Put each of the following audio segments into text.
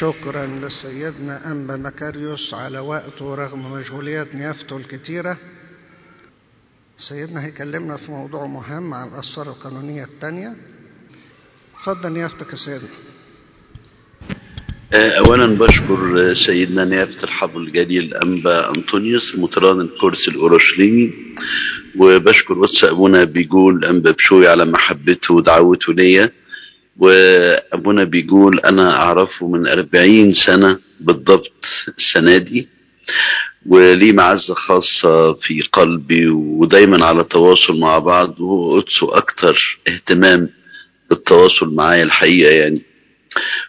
شكرا لسيدنا أنبا مكاريوس على وقته رغم مشغوليات نيافته الكتيرة. سيدنا هيكلمنا في موضوع مهم عن الأسفار القانونية التانية اتفضل نيافتك يا سيدنا. أولا بشكر سيدنا نيافة الحضر الجليل أنبا أنطونيوس مطران الكرسي الأورشليمي وبشكر واتس أبونا بيقول أنبا بشوي على محبته ودعوته ليا. وأبونا بيقول أنا أعرفه من أربعين سنة بالضبط السنة دي وليه معزة خاصة في قلبي ودايما على تواصل مع بعض وقدسه أكتر اهتمام بالتواصل معايا الحقيقة يعني.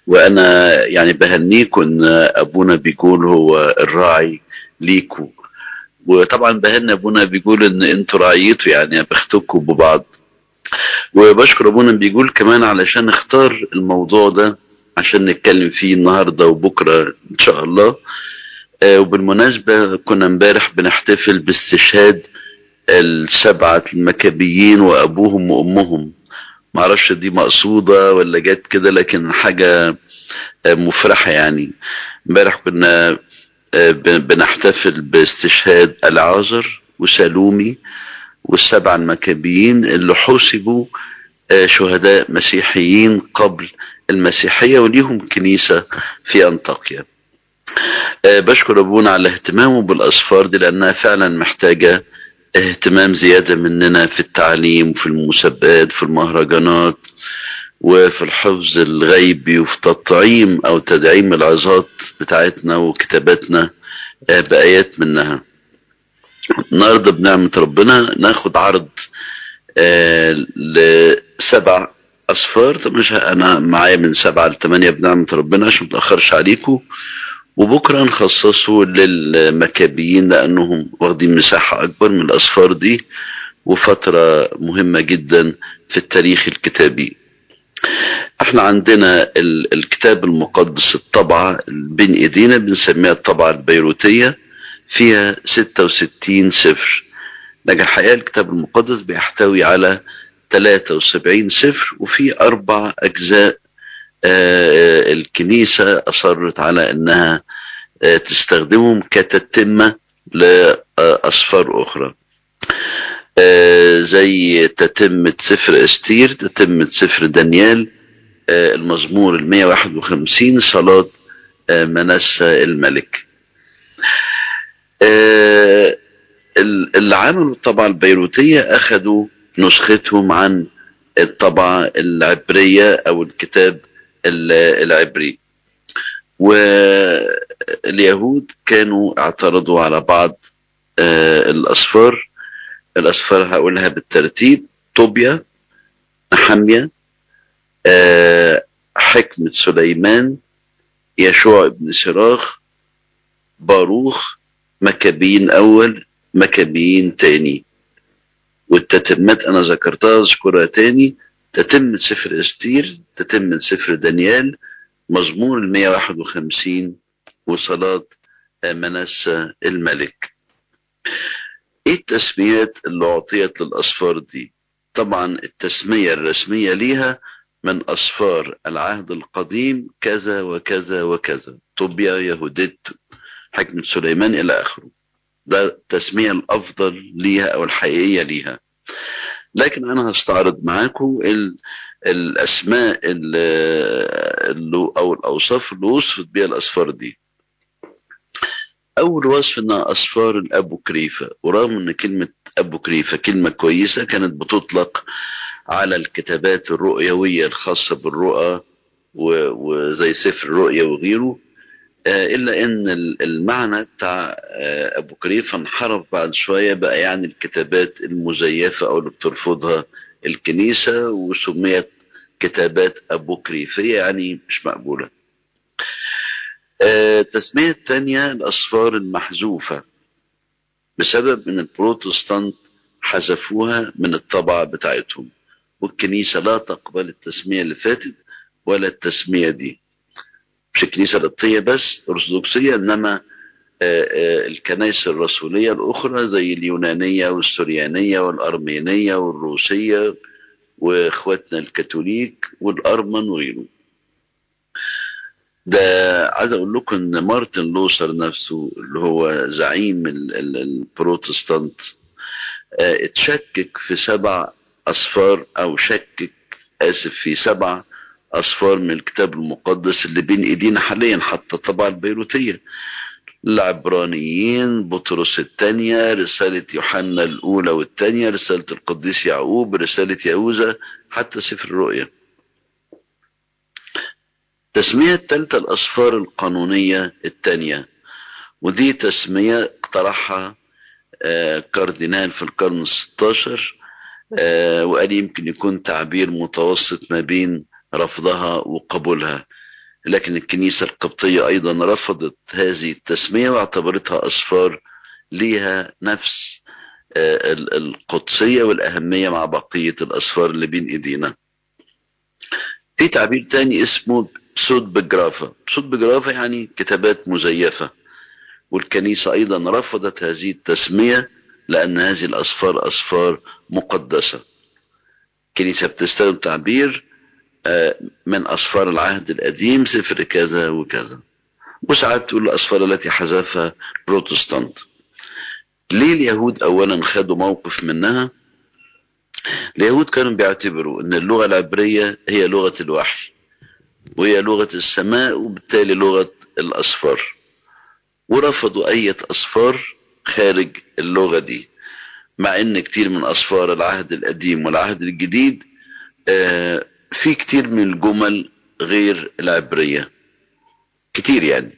وأنا يعني بهنيكم إن أبونا بيقول هو الراعي ليكوا وطبعا بهني أبونا بيقول إن أنتوا رعيته يعني بختكوا ببعض. وبشكر أبونا بيقول كمان علشان اختار الموضوع ده عشان نتكلم فيه النهاردة وبكرة إن شاء الله. آه وبالمناسبة كنا امبارح بنحتفل باستشهاد السبعة المكابيين وأبوهم وأمهم. معرفش دي مقصودة ولا جت كده لكن حاجة آه مفرحة يعني. امبارح كنا آه بنحتفل باستشهاد العازر وسالومي والسبع المكابيين اللي حسبوا شهداء مسيحيين قبل المسيحية وليهم كنيسة في أنطاكيا. بشكر أبونا على اهتمامه بالأسفار دي لأنها فعلا محتاجة اهتمام زيادة مننا في التعليم وفي المسابقات في المهرجانات وفي الحفظ الغيبي وفي تطعيم أو تدعيم العظات بتاعتنا وكتاباتنا بآيات منها. النهاردة بنعمة ربنا ناخد عرض آه لسبع أصفار. طب مش أنا معايا من سبعة لثمانية بنعمة ربنا عشان متأخرش عليكم وبكرة نخصصه للمكابيين لأنهم واخدين مساحة أكبر من الأصفار دي وفترة مهمة جدا في التاريخ الكتابي. إحنا عندنا الكتاب المقدس الطبعة بين إيدينا بنسميها الطبعة البيروتية. فيها 66 سفر لكن الحقيقة الكتاب المقدس بيحتوي على 73 سفر وفي أربع أجزاء آه الكنيسة أصرت على أنها آه تستخدمهم كتتمة لأسفار أخرى. آه زي تتمة سفر إستير تتمة سفر دانيال المزمور ال 151 صلاة منسى الملك. اللي عملوا الطبعة البيروتية أخذوا نسختهم عن الطبعة العبرية أو الكتاب العبري. واليهود كانوا اعترضوا على بعض الأصفار. الأصفار هقولها بالترتيب طوبيا نحمية حكمة سليمان يشوع بن سراخ باروخ مكابين أول مكابين تاني. والتتمات أنا ذكرتها أذكرها تاني. تتم سفر إستير تتم سفر دانيال. مزمور ال 151 وصلاة منسى الملك. إيه التسميات اللي أعطيت للأصفار دي؟ طبعا التسمية الرسمية ليها من أصفار العهد القديم كذا وكذا وكذا. طوبيا يهوديت حكمة سليمان إلى آخره. ده التسمية الأفضل ليها أو الحقيقية ليها. لكن أنا هستعرض معاكم الأسماء اللي أو الأوصاف اللي وصفت بها الأصفار دي. أول وصف إنها أصفار الأبو كريفة. ورغم إن كلمة أبو كريفة كلمة كويسة كانت بتطلق على الكتابات الرؤيوية الخاصة بالرؤى وزي سفر الرؤيا وغيره. إلا إن المعنى بتاع أبو كريفة انحرف بعد شوية بقى يعني الكتابات المزيفة أو اللي بترفضها الكنيسة وسميت كتابات أبو كريفية يعني مش مقبولة. التسمية الثانية الأصفار المحذوفة. بسبب إن البروتستانت حذفوها من الطبعة بتاعتهم والكنيسة لا تقبل التسمية اللي فاتت ولا التسمية دي. مش الكنيسة القبطية بس الأرثوذكسية إنما الكنائس الرسولية الأخرى زي اليونانية والسريانية والأرمينية والروسية وإخواتنا الكاثوليك والأرمن وغيره ده عايز أقول لكم إن مارتن لوثر نفسه اللي هو زعيم ال- ال- البروتستانت آه، اتشكك في سبع أصفار أو شكك آسف في سبع أصفار من الكتاب المقدس اللي بين إيدينا حاليا حتى الطبعه البيروتيه العبرانيين بطرس الثانية رسالة يوحنا الأولى والثانية رسالة القديس يعقوب رسالة يهوذا حتى سفر الرؤيا. تسمية الثالثة الأسفار القانونية الثانية. ودي تسمية اقترحها آه، كاردينال في القرن الستاشر آه، وقال يمكن يكون تعبير متوسط ما بين رفضها وقبولها. لكن الكنيسة القبطية أيضا رفضت هذه التسمية واعتبرتها أسفار ليها نفس آه، ال- القدسية والأهمية مع بقية الأصفار اللي بين إيدينا. في تعبير تاني اسمه بسود بجرافة. بسود بجرافة يعني كتابات مزيفة. والكنيسة أيضا رفضت هذه التسمية لأن هذه الأصفار أصفار مقدسة. الكنيسة بتستخدم تعبير من أصفار العهد القديم سفر كذا وكذا. وساعات تقول الأصفار التي حذفها بروتستانت. ليه اليهود أولا خدوا موقف منها؟ اليهود كانوا بيعتبروا أن اللغة العبرية هي لغة الوحي وهي لغة السماء وبالتالي لغة الأصفار. ورفضوا أي أصفار خارج اللغة دي مع إن كتير من أصفار العهد القديم والعهد الجديد آه، في كتير من الجمل غير العبرية. كتير يعني.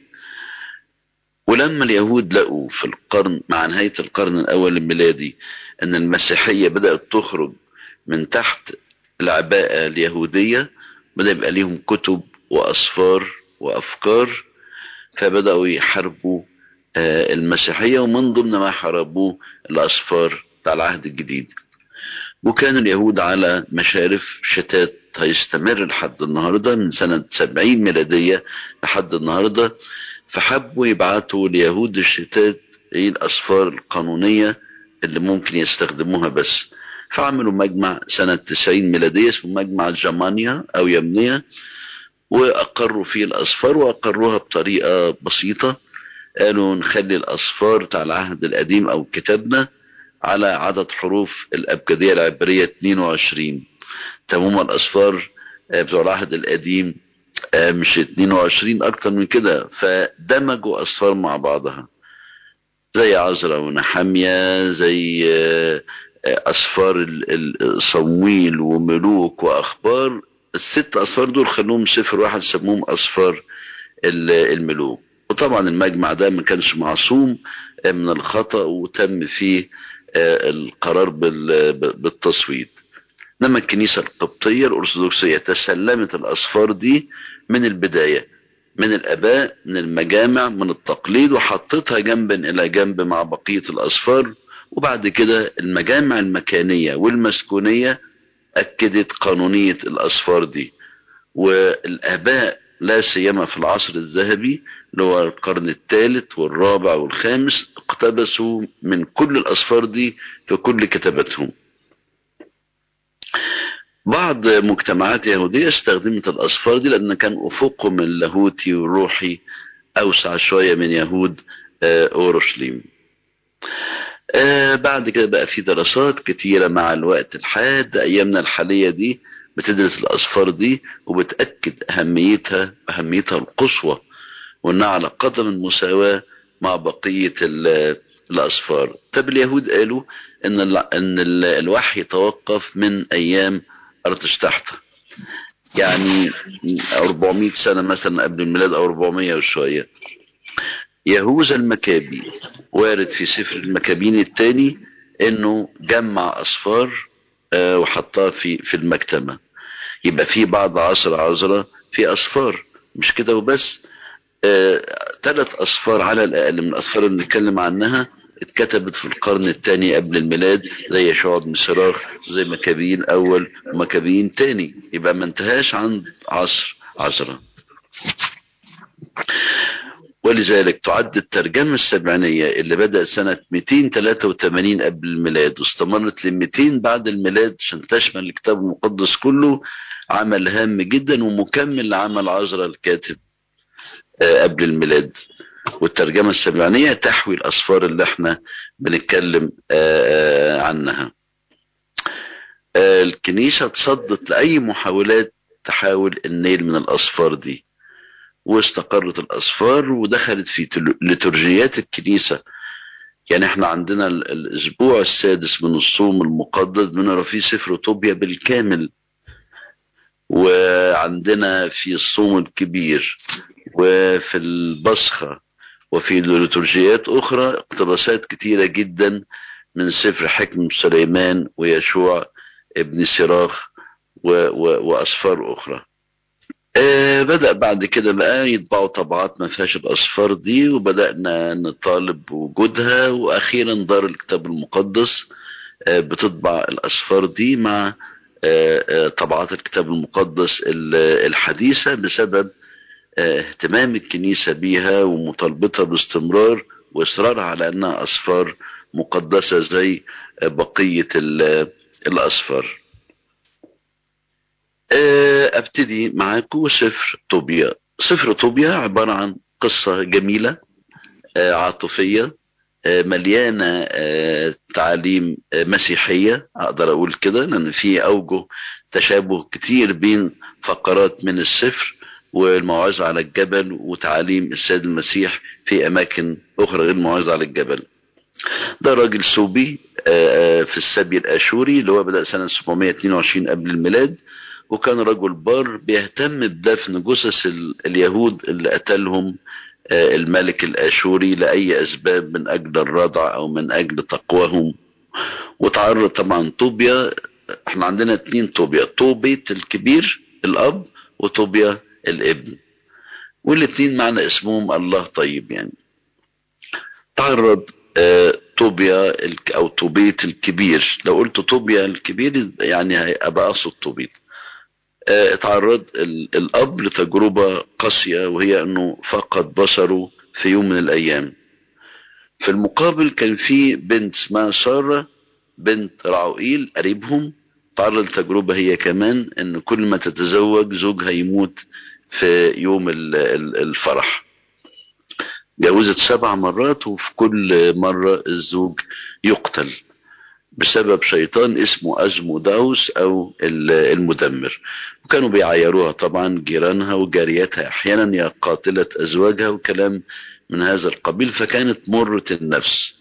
ولما اليهود لقوا في القرن مع نهاية القرن الأول الميلادي أن المسيحية بدأت تخرج من تحت العباءة اليهودية بدأ يبقى ليهم كتب وأصفار وأفكار فبدأوا يحاربوا آه، المسيحية ومن ضمن ما حاربوه الأصفار بتاع العهد الجديد. وكان اليهود على مشارف شتات هيستمر لحد النهارده من سنة 70 ميلادية لحد النهارده فحبوا يبعتوا ليهود الشتات إيه الأصفار القانونية اللي ممكن يستخدموها بس. فعملوا مجمع سنة 90 ميلادية اسمه مجمع جمانيا أو يمنية وأقروا فيه الأصفار وأقروها بطريقة بسيطة. قالوا نخلي الأصفار بتاع العهد القديم أو كتابنا على عدد حروف الأبجدية العبرية 22 تمام الأصفار آه، بتوع العهد القديم آه، مش 22 أكتر من كده. فدمجوا أصفار مع بعضها. زي عزرا ونحمية زي آه، آه، أصفار ال- ال- صمويل وملوك وأخبار. الست أصفار دول خلوهم سفر واحد سموهم أصفار ال- الملوك. وطبعا المجمع ده ما كانش معصوم آه، من الخطأ وتم فيه آه، القرار بال- بالتصويت. إنما الكنيسة القبطية الأرثوذكسية تسلمت الأصفار دي من البداية من الأباء من المجامع من التقليد وحطتها جنبا إلى جنب مع بقية الأصفار. وبعد كده المجامع المكانية والمسكونية أكدت قانونية الأصفار دي. والآباء لا سيما في العصر الذهبي اللي هو القرن الثالث والرابع والخامس اقتبسوا من كل الأصفار دي في كل كتاباتهم. بعض مجتمعات يهودية استخدمت الأصفار دي لأن كان أفقهم اللاهوتي والروحي أوسع شوية من يهود آه، أورشليم. آه، بعد كده بقى في دراسات كتيرة مع الوقت الحاد أيامنا الحالية دي بتدرس الأصفار دي وبتأكد أهميتها أهميتها القصوى وإنها على قدم المساواة مع بقية ال- الأصفار طب اليهود قالوا إن إن ال- الوحي توقف من أيام أرتشتحت يعني 400 سنة مثلا قبل الميلاد أو 400 وشوية. يهوذا المكابي وارد في سفر المكابين الثاني إنه جمع اصفار آه، وحطها في في المكتبه يبقى في بعد عصر عذراء في اصفار مش كده وبس. ثلاث أصفار على الأقل من الأصفار اللي بنتكلم عنها اتكتبت في القرن الثاني قبل الميلاد زي يشوع بن صراخ زي مكابين أول ومكابين ثاني يبقى ما انتهاش عند عصر عذراء ولذلك تعد الترجمة السبعينية اللي بدأت سنة 283 قبل الميلاد واستمرت ل 200 بعد الميلاد عشان تشمل الكتاب المقدس كله عمل هام جدا ومكمل لعمل عذرا الكاتب. قبل الميلاد. والترجمة السبعينية تحوي الأصفار اللي إحنا بنتكلم عنها. الكنيسة تصدت لأي محاولات تحاول النيل من الأصفار دي. واستقرت الأصفار ودخلت في لترجيات الكنيسة. يعني إحنا عندنا الأسبوع السادس من الصوم المقدس بنقرا فيه سفر طوبيا بالكامل. وعندنا في الصوم الكبير وفي البصخة وفي ليتورجيات أخرى اقتباسات كتيرة جدا من سفر حكم سليمان ويشوع ابن سراخ وأصفار أخرى. آه بدأ بعد كده بقى يطبعوا طبعات ما فيهاش الأصفار دي وبدأنا نطالب بوجودها وأخيرا دار الكتاب المقدس آه بتطبع الأصفار دي مع طبعات الكتاب المقدس الحديثة بسبب اهتمام الكنيسة بيها ومطالبتها باستمرار وإصرارها على أنها أصفار مقدسة زي بقية الأصفار. أبتدي معاكم سفر طوبيا. سفر طوبيا عبارة عن قصة جميلة عاطفية. مليانة تعاليم مسيحية أقدر أقول كده لأن في أوجه تشابه كتير بين فقرات من السفر والموعظة على الجبل وتعاليم السيد المسيح في أماكن أخرى غير الموعظة على الجبل. ده راجل سوبي في السبي الآشوري اللي هو بدأ سنة 722 قبل الميلاد وكان رجل بار بيهتم بدفن جثث اليهود اللي قتلهم الملك الآشوري لأي أسباب من أجل الرضع أو من أجل تقواهم. وتعرض طبعا طوبيا إحنا عندنا اتنين طوبيا طوبيت الكبير الأب وطوبيا الابن. والاتنين معنى اسمهم الله طيب يعني. تعرض طوبيا أو طوبيت الكبير. لو قلت طوبيا الكبير يعني أبقى أقصد طوبيت. اتعرض الأب لتجربة قاسية وهي أنه فقد بصره في يوم من الأيام. في المقابل كان في بنت اسمها سارة بنت رعوئيل قريبهم تعرض لتجربة هي كمان أن كل ما تتزوج زوجها يموت في يوم الفرح. جوزت سبع مرات وفي كل مرة الزوج يقتل. بسبب شيطان اسمه أزموداوس أو المدمر. وكانوا بيعايروها طبعا جيرانها وجارياتها أحيانا يا قاتلة أزواجها وكلام من هذا القبيل فكانت مرة النفس.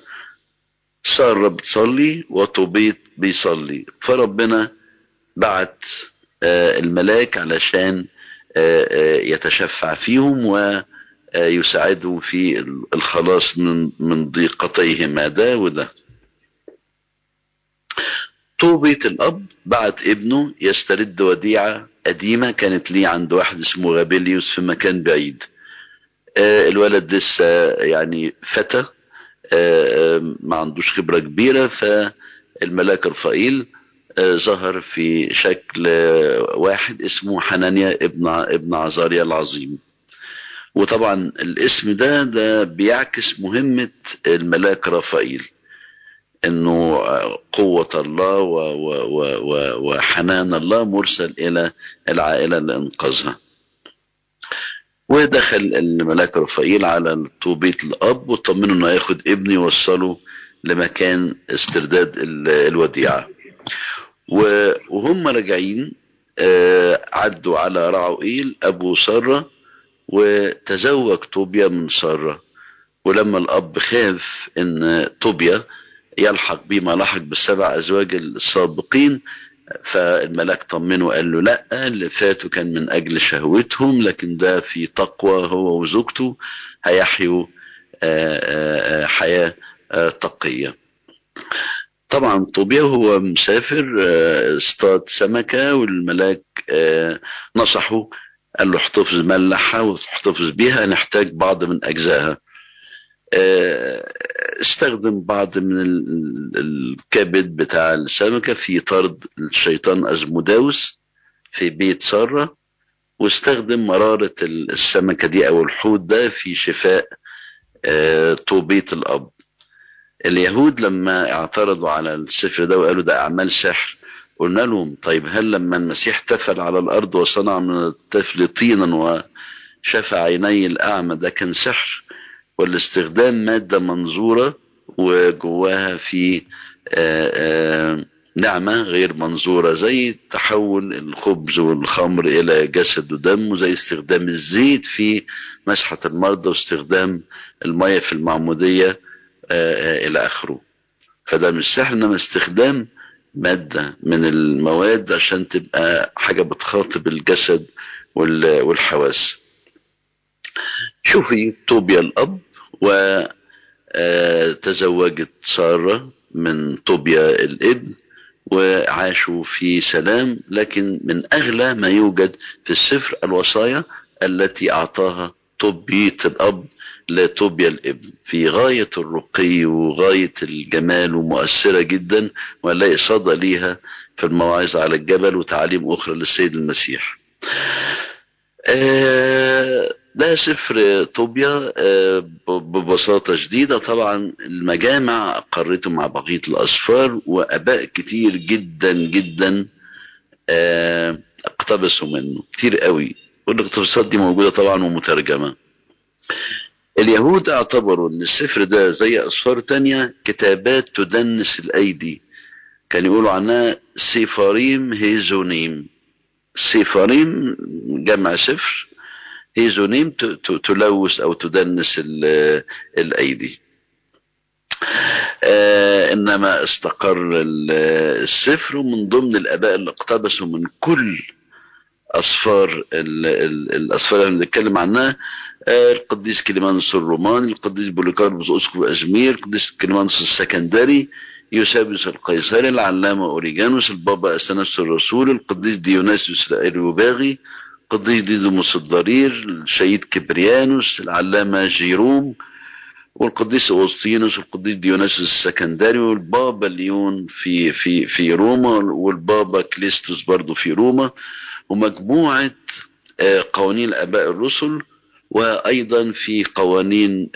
سارة بتصلي وطوبيت بيصلي. فربنا بعت الملاك علشان يتشفع فيهم ويساعدهم في الخلاص من من ضيقتيهما ده وده طوبة الأب بعت ابنه يسترد وديعة قديمة كانت ليه عند واحد اسمه غابيليوس في مكان بعيد. آه الولد لسه يعني فتى آه ما عندوش خبرة كبيرة فالملاك رفائيل آه ظهر في شكل واحد اسمه حنانيا ابن ابن عزاريا العظيم. وطبعا الاسم ده ده بيعكس مهمة الملاك رفائيل إنه قوة الله وحنان الله مرسل إلى العائلة لانقاذها ودخل الملاك رفائيل على طوبيت الأب وطمنه إنه هياخد ابنه يوصله لمكان استرداد الوديعة. وهم راجعين عدوا على رعوئيل أبو سارة وتزوج طوبيا من سارة ولما الأب خاف إن طوبيا يلحق بما لحق بالسبع أزواج السابقين فالملاك طمنه وقال له لا اللي فاتوا كان من أجل شهوتهم لكن ده في تقوى هو وزوجته هيحيوا حياة تقية. طبعا طوبيا هو مسافر اصطاد سمكة والملاك نصحه قال له احتفظ ملحها واحتفظ بيها نحتاج بعض من أجزائها. استخدم بعض من الكبد بتاع السمكة في طرد الشيطان أزموداوس في بيت سارة واستخدم مرارة السمكة دي أو الحوت ده في شفاء طوبيت الأب. اليهود لما اعترضوا على السفر ده وقالوا ده أعمال سحر قلنا لهم طيب هل لما المسيح تفل على الأرض وصنع من الطفل طينا شفى عيني الأعمى ده كان سحر؟ ولا استخدام مادة منظورة وجواها في آآ آآ نعمة غير منظورة زي تحول الخبز والخمر إلى جسد ودم وزي استخدام الزيت في مسحة المرضى واستخدام المية في المعمودية إلى آخره. فده مش سحر إنما استخدام مادة من المواد عشان تبقى حاجة بتخاطب الجسد والحواس. شوفي طوبيا الأب وتزوجت سارة من طوبيا الابن وعاشوا في سلام لكن من أغلى ما يوجد في السفر الوصايا التي أعطاها طوبية الأب لطوبيا الابن. في غاية الرقي وغاية الجمال ومؤثرة جدا ونلاقي صدى ليها في المواعظ على الجبل وتعاليم أخرى للسيد المسيح. ده سفر طوبيا ببساطة شديدة. طبعا المجامع أقرته مع بقية الأسفار وأباء كتير جدا جدا اقتبسوا منه. كتير قوي. والاقتباسات دي موجودة طبعا ومترجمة. اليهود اعتبروا إن السفر ده زي أسفار تانية كتابات تدنس الأيدي. كان يقولوا عنها ספרים חיצונים. ספרים جمع سفر חיצונים تلوث أو تدنس الأيدي. آه إنما استقر السفر ومن ضمن الأباء اللي اقتبسوا من كل أسفار الاسفار اللي بنتكلم عنها. آه القديس كليمانوس الروماني القديس بوليكاربوس اسقف أزمير القديس كليمانوس السكندري يوسابيوس القيصري العلامة أوريجانوس البابا أثناسيوس الرسولي القديس ديوناسيوس الأريوباغي القديس ديدوموس الضرير الشهيد كبريانوس العلامة جيروم والقديس أوغسطينوس والقديس ديوناسيوس السكندري والبابا ليون في في في روما والبابا كليستوس برضو في روما ومجموعة قوانين الآباء الرسل وأيضا في قوانين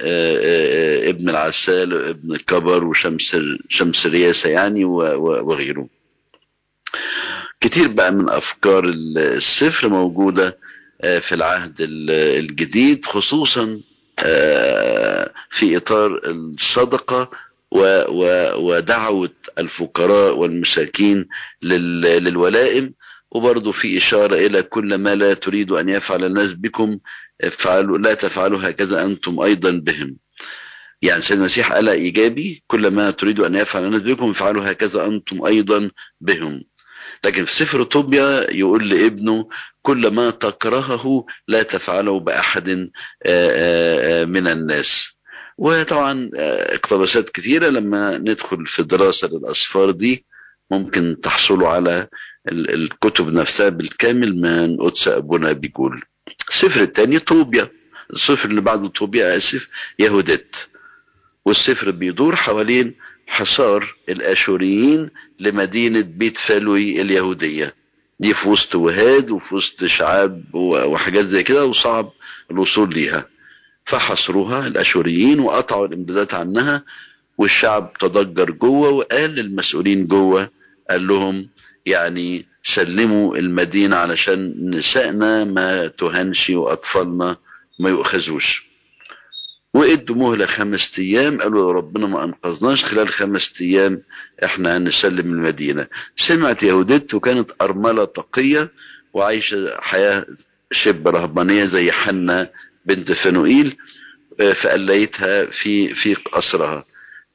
ابن العسال وابن الكبر وشمس شمس الرياسة يعني وغيره كتير بقى من أفكار السفر موجودة في العهد الجديد خصوصا في إطار الصدقة ودعوة الفقراء والمساكين للولائم. وبرضه في إشارة إلى كل ما لا تريد أن يفعل الناس بكم افعلوا لا تفعلوا هكذا أنتم أيضا بهم. يعني سيد المسيح قال إيجابي كل ما تريد أن يفعل الناس بكم افعلوا هكذا أنتم أيضا بهم. لكن في سفر طوبيا يقول لابنه كل ما تكرهه لا تفعله بأحد من الناس. وطبعا اقتباسات كثيرة لما ندخل في دراسة للأسفار دي ممكن تحصلوا على الكتب نفسها بالكامل من قدس أبونا بيقول. السفر الثاني طوبيا. السفر اللي بعده طوبيا آسف يهودات. والسفر بيدور حوالين حصار الآشوريين لمدينة بيت فالوي اليهودية. دي في وسط وهاد وفي وسط شعاب وحاجات زي كده وصعب الوصول ليها. فحصروها الآشوريين وقطعوا الإمدادات عنها والشعب تضجر جوه وقال للمسؤولين جوه قال لهم يعني سلموا المدينة علشان نسائنا ما تهنش وأطفالنا ما يؤخذوش. وادوا مهلة خمس أيام. قالوا ربنا ما أنقذناش. خلال خمس أيام إحنا هنسلم المدينة. سمعت يهودت وكانت أرملة تقية وعايشة حياة شبه رهبانية زي حنة بنت فنوئيل فقليتها في في قصرها.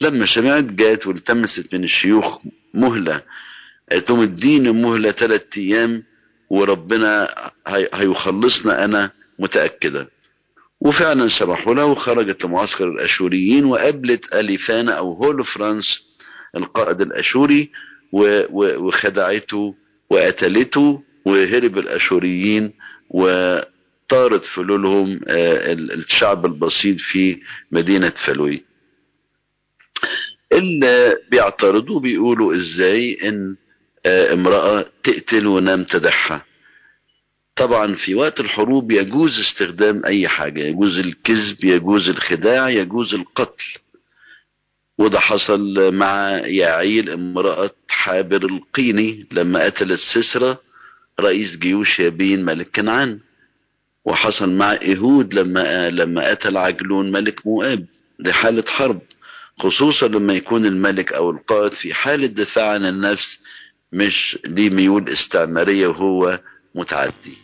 لما سمعت جات والتمست من الشيوخ مهلة. قالتهم اديني مهلة ثلاث أيام وربنا هيخلصنا أنا متأكدة. وفعلا سمحوا له وخرجت لمعسكر الأشوريين وقابلت اليفانا أو هولو فرانس القائد الأشوري وخدعته وقتلته وهرب الأشوريين وطارت فلولهم الشعب البسيط في مدينة فلوي. اللي بيعترضوا بيقولوا إزاي إن امرأة تقتل ونمتدحها طبعا في وقت الحروب يجوز استخدام أي حاجة يجوز الكذب يجوز الخداع يجوز القتل. وده حصل مع يعيل امرأة حابر القيني لما قتلت سسرة رئيس جيوش يابين ملك كنعان. وحصل مع إيهود لما لما قتل عجلون ملك موآب دي حالة حرب. خصوصا لما يكون الملك أو القائد في حالة دفاع عن النفس مش ليه ميول استعمارية وهو متعدي.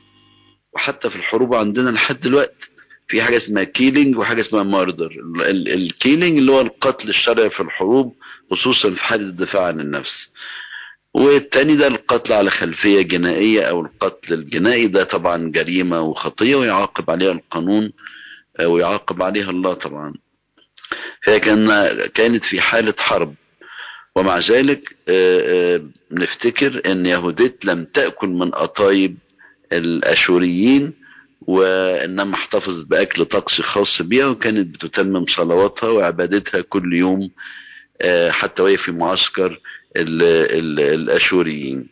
وحتى في الحروب عندنا لحد دلوقتي في حاجة اسمها killing وحاجة اسمها murder ال killing اللي هو القتل الشرعي في الحروب خصوصا في حالة الدفاع عن النفس. والتاني ده القتل على خلفية جنائية أو القتل الجنائي. ده طبعا جريمة وخطية ويعاقب عليها القانون ويعاقب عليها الله طبعا. فهي كان كانت في حالة حرب. ومع ذلك نفتكر إن يهوديت لم تأكل من قطايب الأشوريين وإنما احتفظت بأكل طقسي خاص بها وكانت بتتمم صلواتها وعبادتها كل يوم حتى وهي في معسكر ال ال الأشوريين.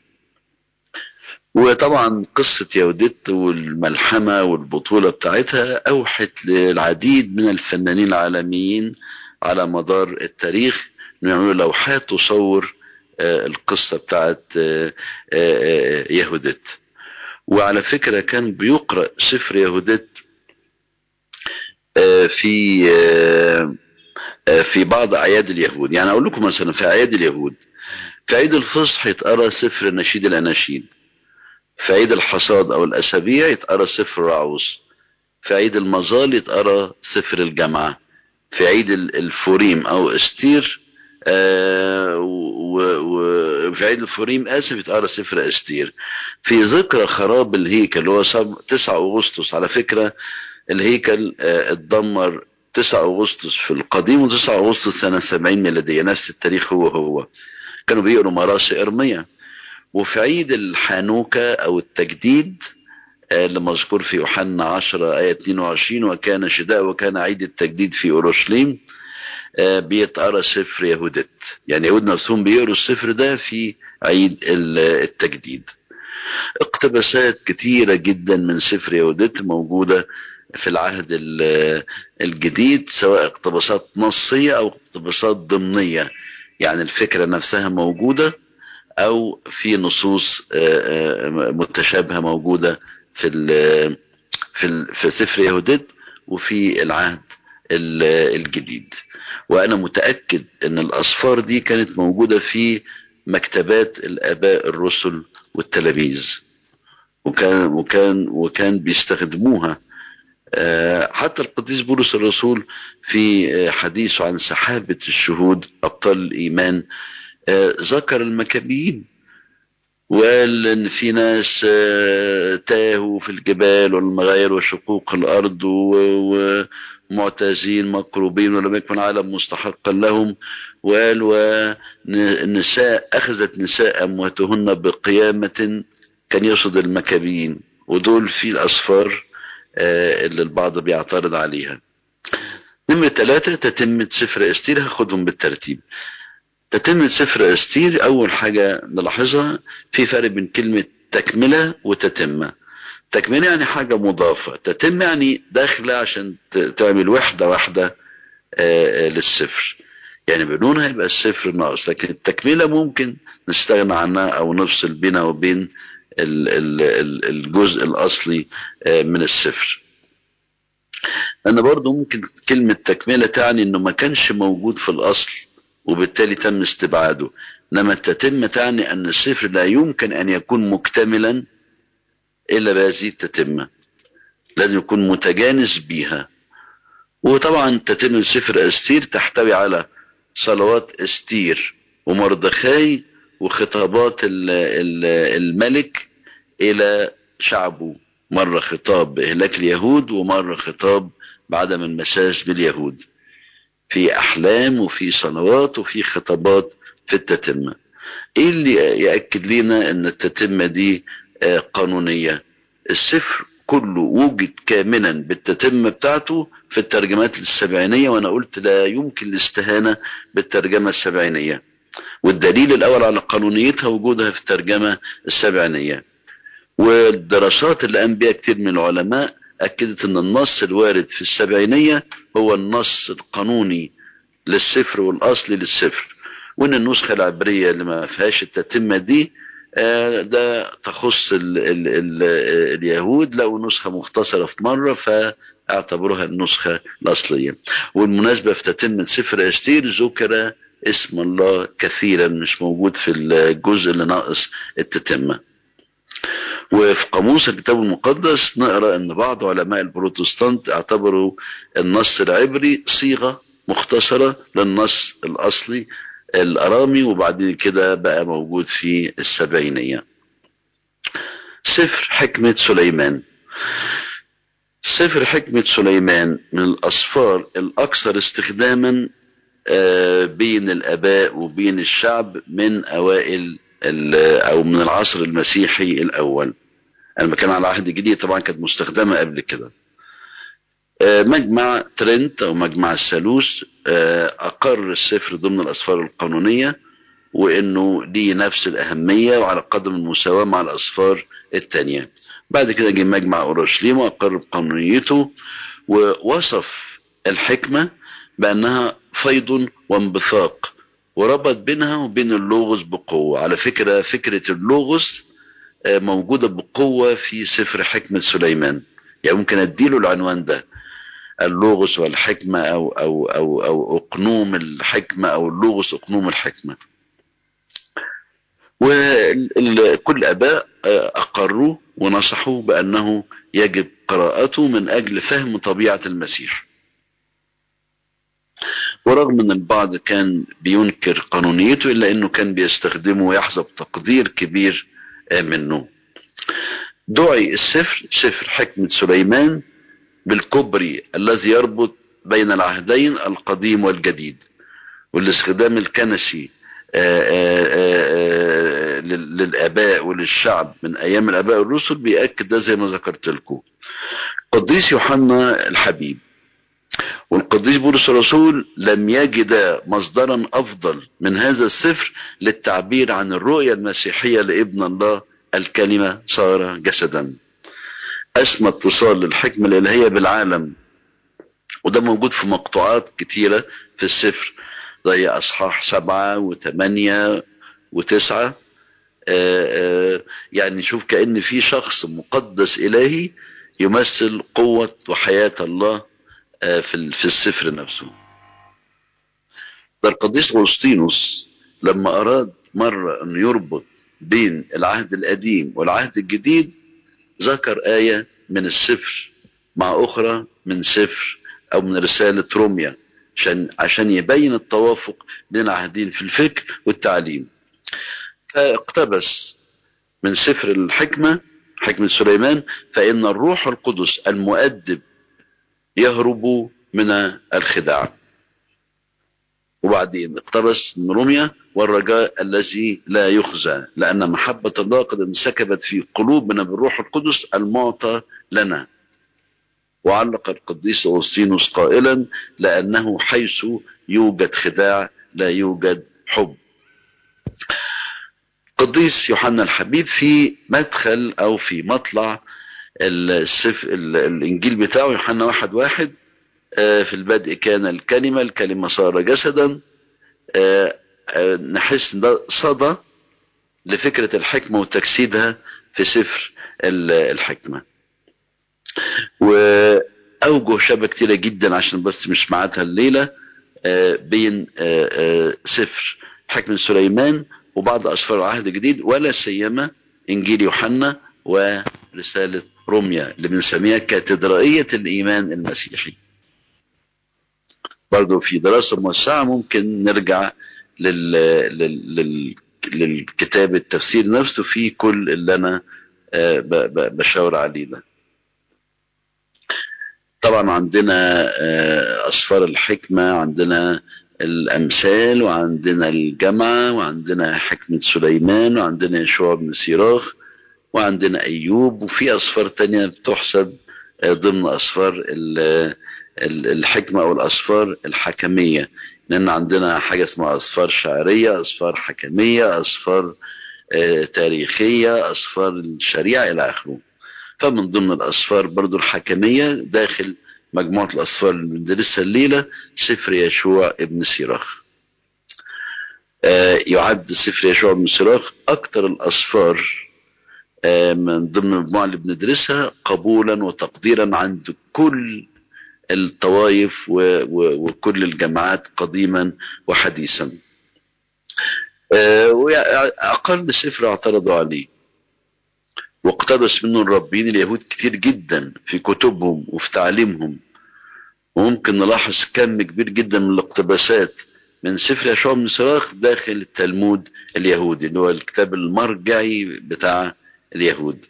وطبعا قصة يهوديت والملحمة والبطولة بتاعتها أوحت للعديد من الفنانين العالميين على مدار التاريخ يعملوا لوحات تصور القصة بتاعت يهوديت. وعلى فكرة كان بيقرأ سفر يهوديت في في بعض أعياد اليهود. يعني أقول لكم مثلا في أعياد اليهود في عيد الفصح يتقرأ سفر نشيد الأناشيد في عيد الحصاد أو الأسابيع يتقرأ سفر الرعوس في عيد المظال يتقرأ سفر الجامعة في عيد الفوريم أو استير آه وفي عيد الفوريم آسف يتقرأ سفر أستير. في ذكرى خراب الهيكل اللي هو 9 أغسطس على فكرة الهيكل آه اتدمر 9 أغسطس في القديم و9 أغسطس سنة 70 ميلادية نفس التاريخ هو هو. كانوا بيقروا مراثي إرميا. وفي عيد الحانوكة أو التجديد اللي مذكور في يوحنا 10 آية 22 وكان شتاء وكان عيد التجديد في أورشليم. بيتقرأ سفر يهودت. يعني يهود نفسهم بيقروا السفر ده في عيد التجديد. اقتباسات كتيرة جدا من سفر يهودت موجودة في العهد الجديد سواء اقتباسات نصية أو اقتباسات ضمنية. يعني الفكرة نفسها موجودة أو في نصوص متشابهة موجودة في في في سفر يهودت وفي العهد الجديد. وأنا متأكد أن الأصفار دي كانت موجودة في مكتبات الآباء الرسل والتلاميذ. وكان وكان وكان بيستخدموها. حتى القديس بولس الرسول في حديثه عن سحابة الشهود أبطال الإيمان ذكر المكابيين. وقال إن في ناس تاهوا في الجبال والمغاير وشقوق الأرض ومعتازين مكروبين ولم يكن عالم مستحقا لهم. وقال والنساء أخذت نساء أمواتهن بقيامة كان يقصد المكابيين. ودول في الاسفار اللي البعض بيعترض عليها. نمرة ثلاثة تتمة سفر إستير هاخدهم بالترتيب. تتمة سفر إستير أول حاجة نلاحظها في فرق بين كلمة تكملة وتتمة. تكملة يعني حاجة مضافة. تتمة يعني داخلة عشان تعمل وحدة واحدة آه للسفر يعني بدون هيبقى السفر ناقص. لكن التكملة ممكن نستغنى عنها أو نفصل بينها وبين الجزء الأصلي آه من السفر أنا برضو ممكن كلمة تكملة تعني إنه ما كانش موجود في الأصل وبالتالي تم استبعاده. إنما التتمة تعني أن السفر لا يمكن أن يكون مكتملا إلا بهذه التتمة. لازم يكون متجانس بيها. وطبعا تتم سفر أستير تحتوي على صلوات أستير ومردخاي وخطابات الملك إلى شعبه مرة خطاب بإهلاك اليهود ومرة خطاب بعدم المساس باليهود. في أحلام وفي صلوات وفي خطابات في التتمة. إيه اللي يأكد لنا أن التتمة دي قانونية. السفر كله وجد كاملا بالتتمة بتاعته في الترجمات السبعينية وأنا قلت لا يمكن الاستهانة بالترجمة السبعينية. والدليل الأول على قانونيتها وجودها في الترجمة السبعينية. والدراسات اللي قام بها كتير من العلماء أكدت أن النص الوارد في السبعينية هو النص القانوني للسفر والأصلي للسفر وأن النسخة العبرية اللي ما فيهاش التتمة دي ده تخص ال ال ال اليهود لقوا نسخة مختصرة في مرة فاعتبروها النسخة الأصلية. والمناسبة في تتمة سفر أستير ذكر اسم الله كثيرا مش موجود في الجزء اللي ناقص التتمة وفي قاموس الكتاب المقدس نقرأ إن بعض علماء البروتستانت اعتبروا النص العبري صيغة مختصرة للنص الأصلي الأرامي وبعد كده بقى موجود في السبعينية. سفر حكمة سليمان. سفر حكمة سليمان من الأسفار الأكثر استخداما بين الأباء وبين الشعب من أوائل أو من العصر المسيحي الأول. أنا بتكلم على العهد الجديد طبعا كانت مستخدمة قبل كده. مجمع ترنت أو مجمع الثالوث أقر السفر ضمن الاسفار القانونية وإنه ليه نفس الأهمية وعلى قدم المساواة مع الاسفار الثانية بعد كده جه مجمع أورشليم وأقر بقانونيته ووصف الحكمة بأنها فيض وانبثاق وربط بينها وبين اللوغوس بقوة. على فكرة فكرة اللوغوس موجودة بقوة في سفر حكمة سليمان. يعني ممكن أديله العنوان ده. اللوغوس والحكمة أو, أو, أو, أو أقنوم الحكمة أو اللوغوس أقنوم الحكمة. وكل أباء أقروا ونصحوا بأنه يجب قراءته من أجل فهم طبيعة المسيح. ورغم أن البعض كان بينكر قانونيته إلا إنه كان بيستخدمه ويحظى بتقدير كبير منه. دعي السفر سفر حكمة سليمان بالكبري الذي يربط بين العهدين القديم والجديد. والاستخدام الكنسي للآباء وللشعب من أيام الآباء الرسل بيأكد ده زي ما ذكرت لكم. قديس يوحنا الحبيب والقديس بولس الرسول لم يجد مصدرا أفضل من هذا السفر للتعبير عن الرؤيه المسيحية لابن الله الكلمة صار جسدا. اسمى اتصال للحكمه الإلهية بالعالم. وده موجود في مقطوعات كتيرة في السفر زي أصحاح سبعة وثمانية وتسعة. يعني شوف كأن في شخص مقدس إلهي يمثل قوة وحياة الله في في السفر نفسه. ده القديس أغسطينوس لما أراد مرة أن يربط بين العهد القديم والعهد الجديد ذكر آية من السفر مع أخرى من سفر أو من رسالة روميا عشان عشان يبين التوافق بين العهدين في الفكر والتعليم. فاقتبس من سفر الحكمة حكمة سليمان فإن الروح القدس المؤدب يهرب من الخداع. وبعدين اقتبس من روميا والرجاء الذي لا يخزى لأن محبة الله قد انسكبت في قلوبنا بالروح القدس المعطى لنا. وعلق القديس أوسينوس قائلا لأنه حيث يوجد خداع لا يوجد حب. قديس يوحنا الحبيب في مدخل أو في مطلع السف الإنجيل بتاعه يوحنا واحد واحد في البدء كان الكلمة الكلمة صار جسدا. نحس إن ده صدى لفكرة الحكمة وتجسيدها في سفر الحكمة. وأوجه شبه كتيرة جدا عشان بس مش معادها الليلة بين سفر حكمة سليمان وبعض أسفار العهد الجديد ولا سيما إنجيل يوحنا ورسالة روميا اللي بنسميها كاتدرائية الإيمان المسيحي. برضو في دراسة موسعة ممكن نرجع لل... لل... لل... للكتاب التفسير نفسه في كل اللي أنا. ب... بشاور عليه ده طبعا عندنا أسفار الحكمة عندنا الأمثال وعندنا الجمعة وعندنا حكمة سليمان وعندنا يشوع بن سيراخ وعندنا أيوب وفي أسفار تانية بتحسب ضمن أسفار الحكمة أو الأسفار الحكمية. لأن عندنا حاجة اسمها أسفار شعرية أسفار حكمية أسفار تاريخية أسفار الشريعة إلى آخره. فمن ضمن الأسفار برضو الحكمية داخل مجموعة الأسفار اللي بندرسها الليلة سفر يشوع ابن سيراخ. يعد سفر يشوع بن صراخ أكثر الأسفار من ضمن المجموعة اللي بندرسها قبولا وتقديرا عند كل الطوائف وكل الجماعات قديما وحديثا. أقل سفر اعترضوا عليه. واقتبس منه الربين اليهود كتير جدا في كتبهم وفي تعليمهم. وممكن نلاحظ كم كبير جدا من الاقتباسات من سفر يشوع بن صراخ داخل التلمود اليهودي اللي هو الكتاب المرجعي بتاع اليهود.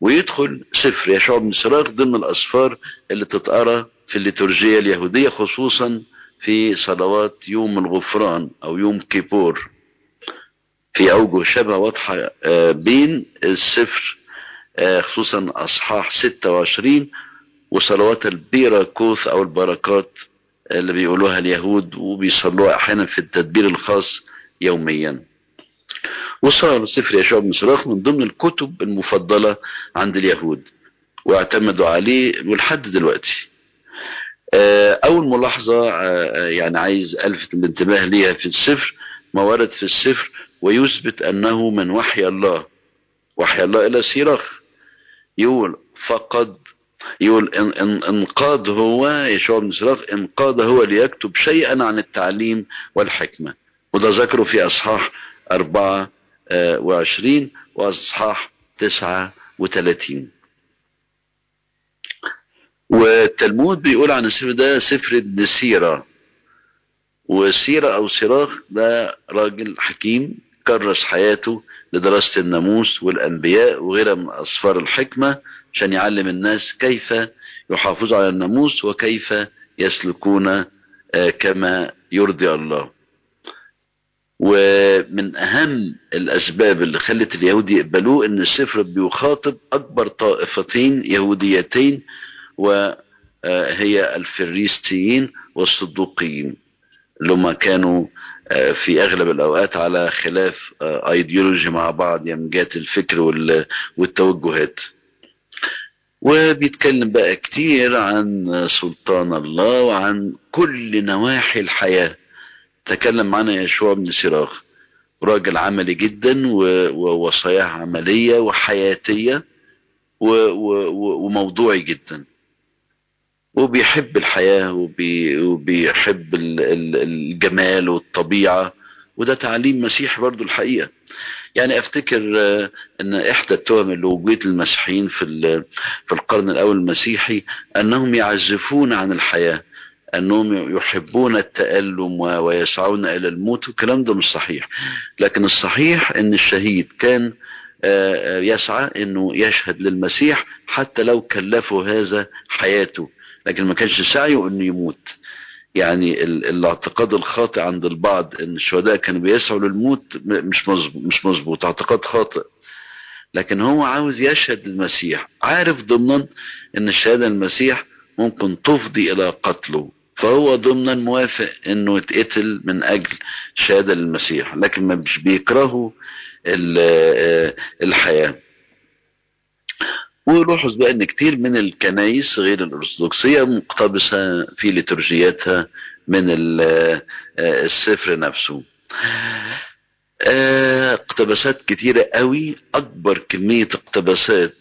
ويدخل سفر يشوع بن صراخ ضمن الأسفار اللي تتقرا في الليتورجية اليهودية خصوصا في صلوات يوم الغفران أو يوم كيبور. في أوجه شبه واضحة بين السفر خصوصا أصحاح 26 وصلوات البيراكوث أو البركات اللي بيقولوها اليهود وبيصلوها أحيانا في التدبير الخاص يوميا. وصار سفر يشوع بن صراخ من ضمن الكتب المفضلة عند اليهود واعتمدوا عليه ولحد دلوقتي. أول ملاحظة يعني عايز ألفت الانتباه ليها في السفر ما ورد في السفر ويثبت أنه من وحي الله وحي الله إلى سيراخ يقول فقد يقول إن إن انقاد هو يشوع بن صراخ انقاد هو ليكتب شيئا عن التعليم والحكمة. وده ذكره في أصحاح أربعة وعشرين وأصحاح تسعة وثلاثين. والتلمود بيقول عن السفر ده سفر ابن سيرة. وسيرة أو صراخ ده راجل حكيم كرس حياته لدراسة الناموس والأنبياء وغيرها من أسفار الحكمة عشان يعلم الناس كيف يحافظوا على الناموس وكيف يسلكون كما يرضي الله. ومن أهم الأسباب اللي خلت اليهود يقبلوه إن السفر بيخاطب أكبر طائفتين يهوديتين وهي الفريستيين والصدوقيين اللي هم كانوا في أغلب الأوقات على خلاف ايديولوجي مع بعض يعني جهه الفكر والتوجهات. وبيتكلم بقى كتير عن سلطان الله وعن كل نواحي الحياة. تكلم معنا يشوع بن سراخ. راجل عملي جدا ووصاياه عملية وحياتية وموضوعي جدا. وبيحب الحياة وبي وبيحب الجمال والطبيعة. وده تعليم مسيحي برضو الحقيقة. يعني أفتكر إن إحدى التهم اللي وجدت المسيحيين في في القرن الأول المسيحي أنهم يعزفون عن الحياة. أنهم يحبون التألم ويسعون إلى الموت والكلام ده مش صحيح. لكن الصحيح إن الشهيد كان يسعى إنه يشهد للمسيح حتى لو كلفه هذا حياته. لكن ما كانش سعيه إنه يموت. يعني الاعتقاد الخاطئ عند البعض إن الشهداء كانوا بيسعوا للموت مش مظبوط مش مظبوط اعتقاد خاطئ. لكن هو عاوز يشهد للمسيح عارف ضمنا إن الشهادة للمسيح ممكن تفضي إلى قتله. فهو ضمنا موافق إنه يتقتل من أجل شهادة للمسيح لكن ما مش بيكرهوا الحياة. ولاحظ بقى إن كتير من الكنايس غير الأرثوذكسية مقتبسة في ليتورجياتها من السفر نفسه. اقتباسات كتيرة قوي. أكبر كمية اقتباسات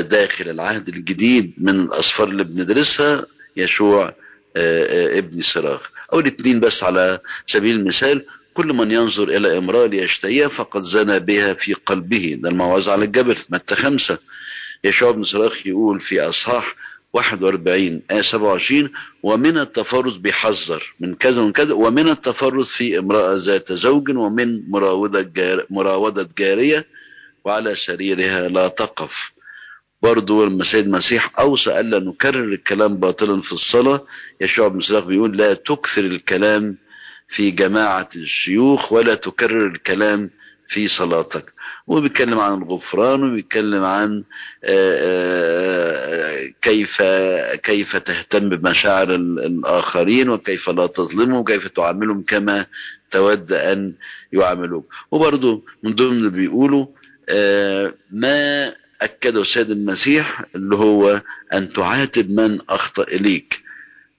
داخل العهد الجديد من الأسفار اللي بندرسها يشوع ابن صراخ. أو الاثنين بس على سبيل المثال كل من ينظر إلى امرأة ليشتهيها فقد زنى بها في قلبه. ده الموعظة على الجبل متى خمسة؟ يشوع بن صراخ يقول في أصحاح 41 آية 27 ومن التفرس بيحذر من كذا ومن كذا ومن التفرس في امرأة ذات زوج ومن مراودة جار مراودة جارية وعلى سريرها لا تقف. برضو لما سيد المسيح أوصى ألا نكرر الكلام باطلا في الصلاة. يشوع بن صراخ بيقول لا تكثر الكلام في جماعة الشيوخ ولا تكرر الكلام في صلاتك. وبيتكلم عن الغفران وبيتكلم عن كيف كيف تهتم بمشاعر الآخرين وكيف لا تظلمهم وكيف تعاملهم كما تود أن يعاملوك. وبرضه من ضمن اللي بيقولوا ما أكده السيد المسيح اللي هو أن تعاتب من أخطأ إليك.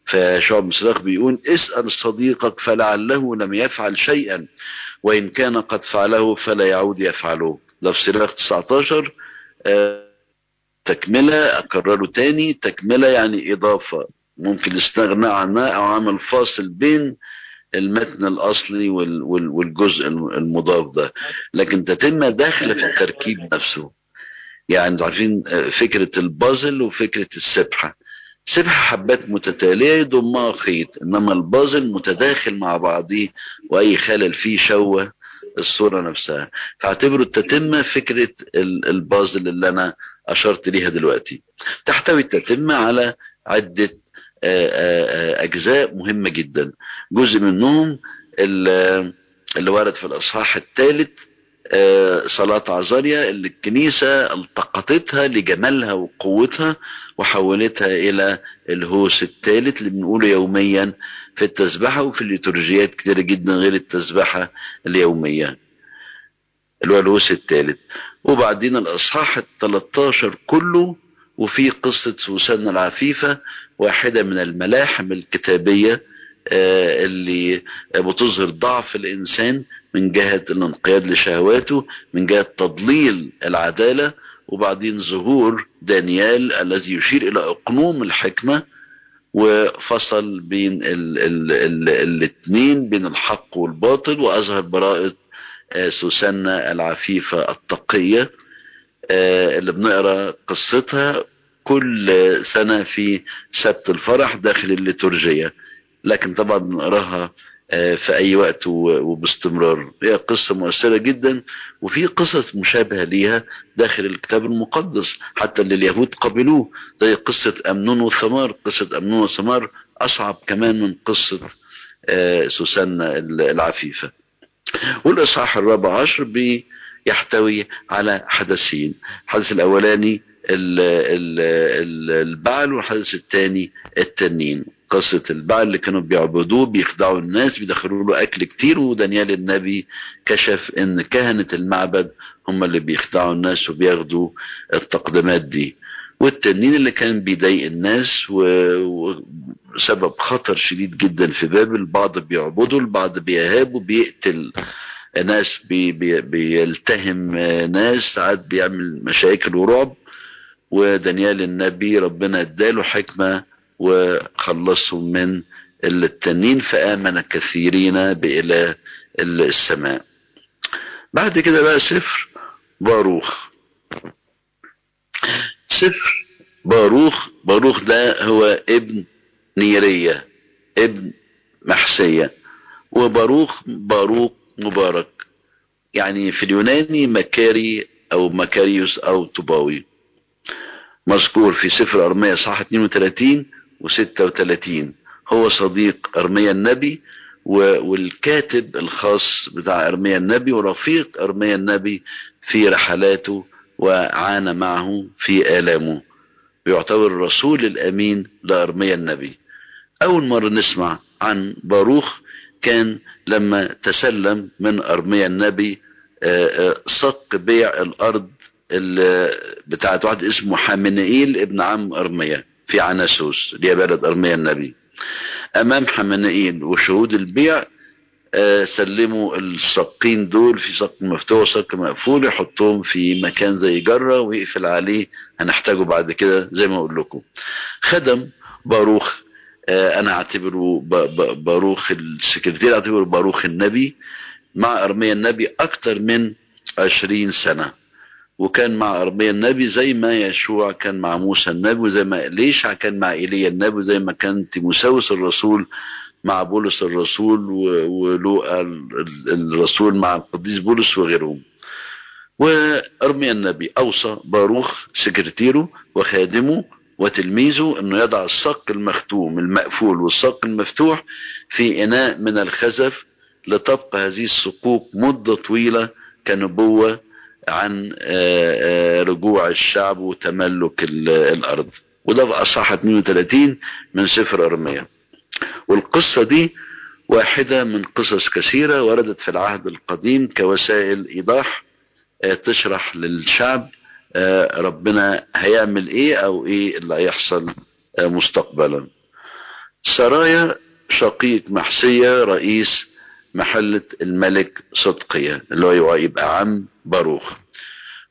فشعب مسلاق بيقول اسأل صديقك فلعله لم يفعل شيئا وإن كان قد فعله فلا يعود يفعله. ده في سلاق 19 آه تكملة أكرره تاني تكملة يعني إضافة. ممكن استغنى عنها أو عمل فاصل بين المتن الأصلي والجزء المضاف ده. لكن تتم داخلة في التركيب نفسه. يعني عارفين فكرة البازل وفكرة السبحة. سبحة حبات متتالية يضمها خيط إنما البازل متداخل مع بعضه وأي خلل فيه شوه الصورة نفسها. فاعتبروا التتمة فكرة البازل اللي أنا أشرت ليها دلوقتي. تحتوي التتمة على عدة أجزاء مهمة جدا. جزء منهم اللي ورد في الأصحاح الثالث صلاة عزاريا اللي الكنيسة التقطتها لجمالها وقوتها وحولتها إلى الهوس الثالث اللي بنقوله يوميا في التسبحة وفي الليتورجيات كتير جدا غير التسبحة اليومية. اللي هو الهوس الثالث. وبعدين الأصحاح ال 13 كله وفي قصة سوسنة العفيفة واحدة من الملاحم الكتابية اللي بتظهر ضعف الإنسان من جهة الانقياد لشهواته من جهة تضليل العدالة وبعدين ظهور دانيال الذي يشير إلى أقنوم الحكمة وفصل بين الاثنين بين الحق والباطل وأظهر براءة سوسنة العفيفة التقية اللي بنقرأ قصتها كل سنة في سبت الفرح داخل الليتورجية. لكن طبعا بنقراها في أي وقت وباستمرار. هي قصة مؤثرة جدا وفي قصص مشابهة ليها داخل الكتاب المقدس حتى اللي اليهود قبلوه زي قصة أمنون وثمار قصة أمنون وثمار أصعب كمان من قصة سوسنة العفيفة. والإصحاح الرابع عشر بيحتوي على حدثين. الحدث الأولاني البعل والحدث الثاني التنين. قصة البعل اللي كانوا بيعبدوه بيخدعوا الناس بيدخلوا له أكل كتير ودانيال النبي كشف إن كهنة المعبد هم اللي بيخدعوا الناس وبياخدوا التقدمات دي. والتنين اللي كان بيضايق الناس وسبب خطر شديد جدا في بابل البعض بيعبدوا البعض بيهاب وبيقتل ناس بي بي بيلتهم ناس ساعات بيعمل مشاكل ورعب. ودانيال النبي ربنا اداله حكمة وخلصهم من التنين فآمن كثيرين بإله السماء. بعد كده بقى سفر باروخ. سفر باروخ باروخ ده هو ابن نيرية ابن محسية. وباروخ باروك مبارك. يعني في اليوناني مكاري أو مكاريوس أو طباوي مذكور في سفر ارميا صح 32 و36 هو صديق أرميا النبي والكاتب الخاص بتاع أرميا النبي ورفيق أرميا النبي في رحلاته وعانى معه في آلامه. بيعتبر الرسول الأمين لأرميا النبي. أول مرة نسمع عن باروخ كان لما تسلم من أرميا النبي صك بيع الأرض بتاعت واحد اسمه حمنئيل ابن عم أرميا. في عناسوس بلد أرميا النبي. أمام حمنئيل وشهود البيع سلموا الصقين دول في صق مفتوح وصق مقفول يحطهم في مكان زي جرة ويقفل عليه. هنحتاجه بعد كده زي ما أقول لكم. خدم باروخ أنا أعتبره باروخ السكرتير أعتبره باروخ النبي. مع أرميا النبي أكتر من عشرين سنة. وكان مع ارميا النبي زي ما يشوع كان مع موسى النبي وزي ما إليشع كان مع إيليا النبي وزي ما كان تيموساوس الرسول مع بولس الرسول ولوقا الرسول مع القديس بولس وغيرهم. وارميا النبي أوصى باروخ سكرتيره وخادمه وتلميذه إنه يضع الصق المختوم المقفول والصق المفتوح في إناء من الخزف لتبقى هذه الصكوك مدة طويلة كنبوة عن رجوع الشعب وتملك الأرض. وده في اصحاح 32 من سفر أرميا. والقصة دي واحدة من قصص كثيرة وردت في العهد القديم كوسائل إيضاح تشرح للشعب ربنا هيعمل إيه أو إيه اللي هيحصل مستقبلا. سرايا شقيق محسية رئيس محلة الملك صدقية اللي هو يبقى عم باروخ.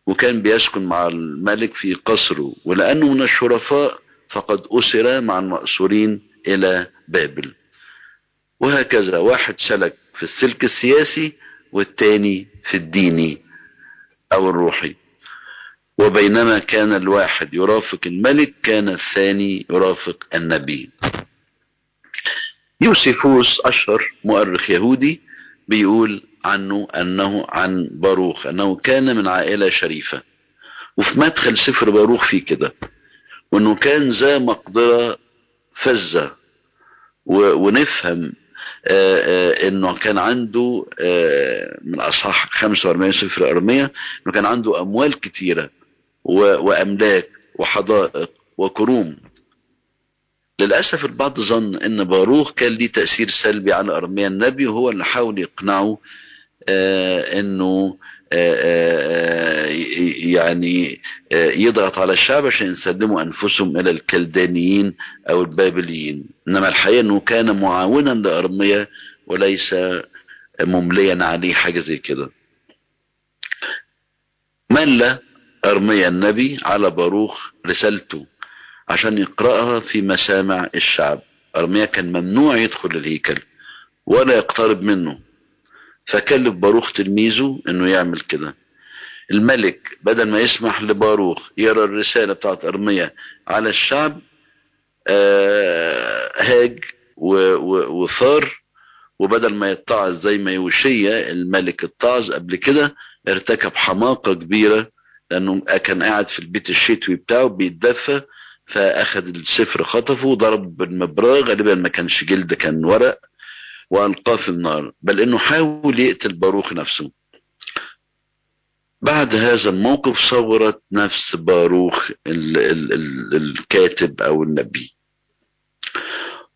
وكان بيسكن مع الملك في قصره ولأنه من الشرفاء فقد أسر مع المأسورين إلى بابل. وهكذا واحد سلك في السلك السياسي والتاني في الديني أو الروحي. وبينما كان الواحد يرافق الملك كان الثاني يرافق النبي. يوسيفوس أشهر مؤرخ يهودي بيقول عنه أنه عن باروخ أنه كان من عائلة شريفة. وفي مدخل سفر باروخ في كده وأنه كان ذا مقدرة فزة ونفهم آآ آآ إنه كان عنده من اصحاح 45 سفر أرمية إنه كان عنده أموال كتيرة وأملاك وحدائق وكروم. للأسف البعض ظن إن باروخ كان ليه تأثير سلبي على أرميا. النبي وهو اللي حاول يقنعه إنه يعني يضغط على الشعب عشان يسلموا أنفسهم إلى الكلدانيين أو البابليين. إنما الحقيقة إنه كان معاونا لأرميا وليس ممليا عليه حاجة زي كده. مل أرميا النبي على باروخ رسالته؟ عشان يقرأها في مسامع الشعب. ارميا كان ممنوع يدخل الهيكل ولا يقترب منه. فكلف باروخ تلميذه إنه يعمل كده. الملك بدل ما يسمح لباروخ يرى الرسالة بتاعت أرمية على الشعب آه هاج وثار. وبدل ما يتعظ زي ما يوشية الملك اتعظ قبل كده ارتكب حماقة كبيرة لأنه كان قاعد في البيت الشتوي بتاعه بيتدفى فأخذ السفر خطفه وضرب بالمبراغ غالبا ما كانش جلد كان ورق وألقاه في النار. بل إنه حاول يقتل باروخ نفسه. بعد هذا الموقف صورت نفس باروخ ال ال ال الكاتب أو النبي.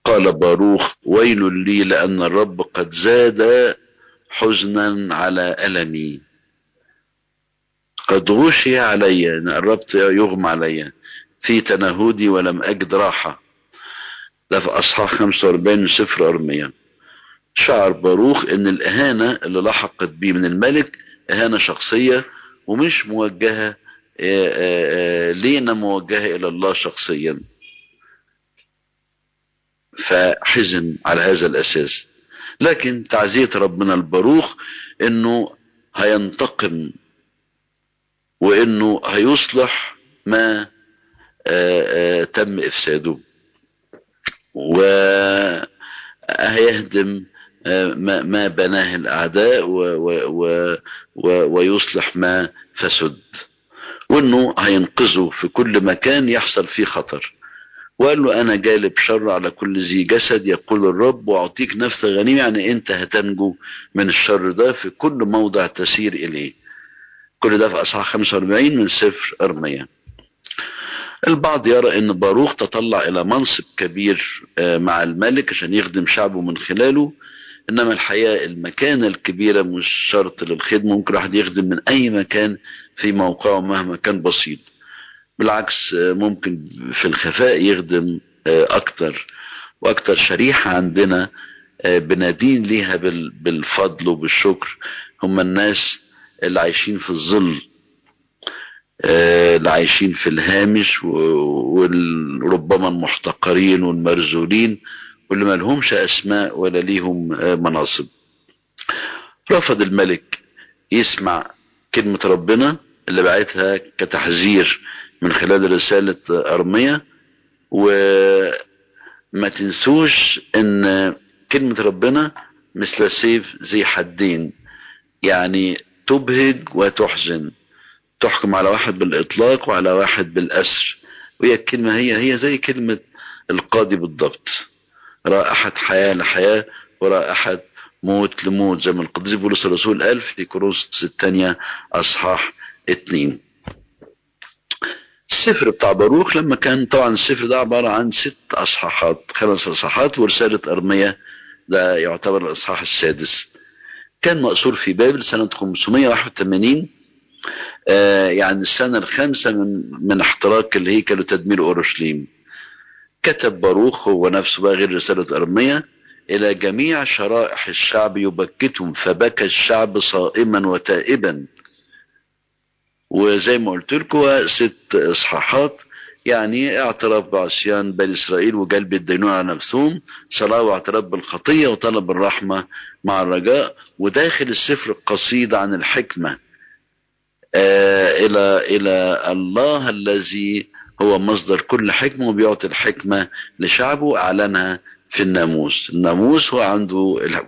قال باروخ ويل لي لأن الرب قد زاد حزنا على ألمي. قد غشي علي أن قربت يغمى علي. في تنهدي ولم أجد راحة. ده في أصحاح 45 من سفر أرميا شعر باروخ إن الإهانة اللي لحقت بيه من الملك إهانة شخصية ومش موجهة لينا موجهة إلى الله شخصيا. فحزن على هذا الأساس. لكن تعزية ربنا الباروخ إنه هينتقم وإنه هيصلح ما تم إفساده. وهيهدم ما, ما بناه الأعداء ويصلح ما فسد. وأنه هينقذه في كل مكان يحصل فيه خطر. وقال له أنا جالب شر على كل ذي جسد يقول الرب وأعطيك نفس غنيمة يعني أنت هتنجو من الشر ده في كل موضع تسير إليه. كل ده في أصحاح 45 من سفر أرميا البعض يرى إن باروخ تطلع إلى منصب كبير مع الملك عشان يخدم شعبه من خلاله. إنما الحقيقة المكانة الكبيرة مش شرط للخدمة ممكن واحد يخدم من أي مكان في موقعه مهما كان بسيط. بالعكس ممكن في الخفاء يخدم أكتر وأكتر شريحة عندنا بنادين ليها بالفضل وبالشكر. هم الناس اللي عايشين في الظل اللي عايشين في الهامش وربما المحتقرين والمرزولين واللي ما لهمش أسماء ولا ليهم مناصب. رفض الملك يسمع كلمة ربنا اللي بعتها كتحذير من خلال رسالة أرمية وما تنسوش إن كلمة ربنا مثل سيف ذي حدين يعني تبهج وتحزن. تحكم على واحد بالإطلاق وعلى واحد بالأسر. وهي الكلمة هي هي زي كلمة القاضي بالضبط. رائحة حياة لحياة ورائحة موت لموت زي ما القديس بولس الرسول قال في كورنثوس الثانية أصحاح اتنين. السفر بتاع باروخ لما كان طبعا السفر ده عبارة عن ست أصحاحات خمس أصحاحات ورسالة أرمية ده يعتبر الأصحاح السادس. كان مأسور في بابل سنة 581 آه يعني السنة الخامسة من من احتراق الهيكل وتدمير أورشليم. كتب باروخ هو نفسه بقى غير رسالة أرمية إلى جميع شرائح الشعب يبكتهم فبكى الشعب صائما وتائبا. وزي ما قلت لكم ست إصحاحات يعني اعتراف بعصيان بني إسرائيل وجلب الدينون على نفسهم صلاة واعتراف بالخطية وطلب الرحمة مع الرجاء وداخل السفر القصيدة عن الحكمة. آه إلى إلى الله الذي هو مصدر كل حكمة وبيعطي الحكمة لشعبه أعلنها في الناموس. الناموس هو عنده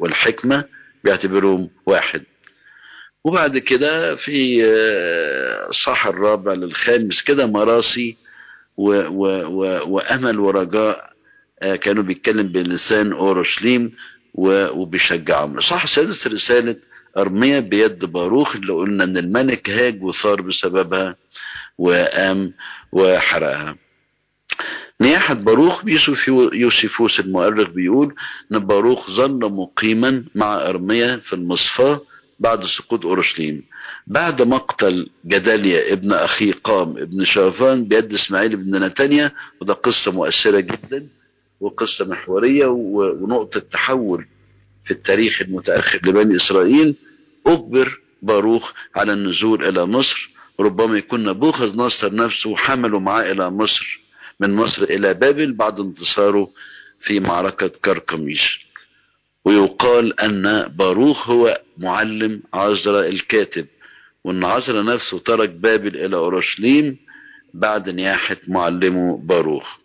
والحكمة بيعتبرهم واحد. وبعد كده في الصح الرابع للخامس كده مراسي و و و وأمل ورجاء كانوا بيتكلم بلسان أورشليم وبيشجعهم. الصح السادس رسالة أرمية بيد باروخ اللي قلنا إن الملك هاج وثار بسببها وقام وحرقها. نياحة باروخ بيوسف يوسفوس المؤرخ بيقول إن باروخ ظل مقيما مع ارميا في المصفاة بعد سقوط أورشليم. بعد مقتل جداليا ابن أخي قام ابن شافان بيد إسماعيل بن نتانيا وده قصة مؤثرة جدا وقصة محورية ونقطة تحول في التاريخ المتأخر لبني إسرائيل. أجبر باروخ على النزول إلى مصر. ربما يكون نبوخذ نصر نفسه حمله معاه إلى مصر من مصر إلى بابل بعد انتصاره في معركة كركميش. ويقال أن باروخ هو معلم عزرا الكاتب وأن عزرا نفسه ترك بابل إلى أورشليم بعد نياحة معلمه باروخ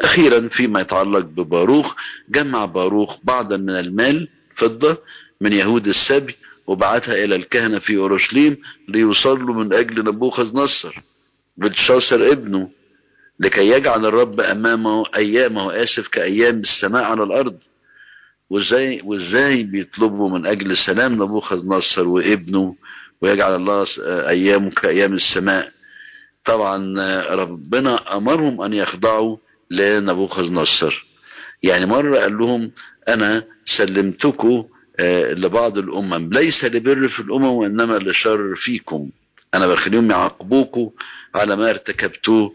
أخيرا فيما يتعلق بباروخ جمع باروخ بعضا من المال فضة من يهود السبي وبعتها إلى الكهنة في أورشليم ليصلوا من أجل نبوخذ نصر بلشاصر ابنه لكي يجعل الرب أمامه أيامه آسف كأيام السماء على الأرض. وإزاي وإزاي بيطلبوا من أجل سلام نبوخذ نصر وابنه ويجعل الله أيامه كأيام السماء. طبعا ربنا أمرهم أن يخضعوا لنبوخذ نصر. يعني مرة قال لهم أنا سلمتكم لبعض الأمم. ليس لبر في الأمم وإنما لشر فيكم. أنا بخليهم يعاقبوكم على ما ارتكبتوه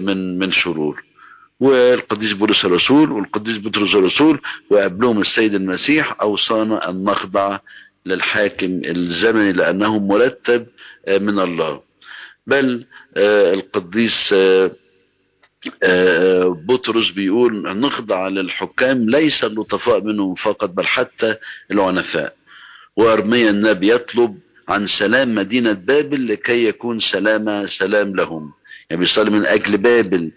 من من شرور. والقديس بولس الرسول والقديس بطرس الرسول وقبلهم السيد المسيح أوصانا أن نخضع للحاكم الزمني لأنه مرتب من الله. بل القديس بطرس بيقول نخضع للحكام ليس اللطفاء منهم فقط بل حتى العنفاء. وأرميا النبي يطلب عن سلام مدينة بابل لكي يكون سلام سلام لهم. يعني بيصلي من أجل بابل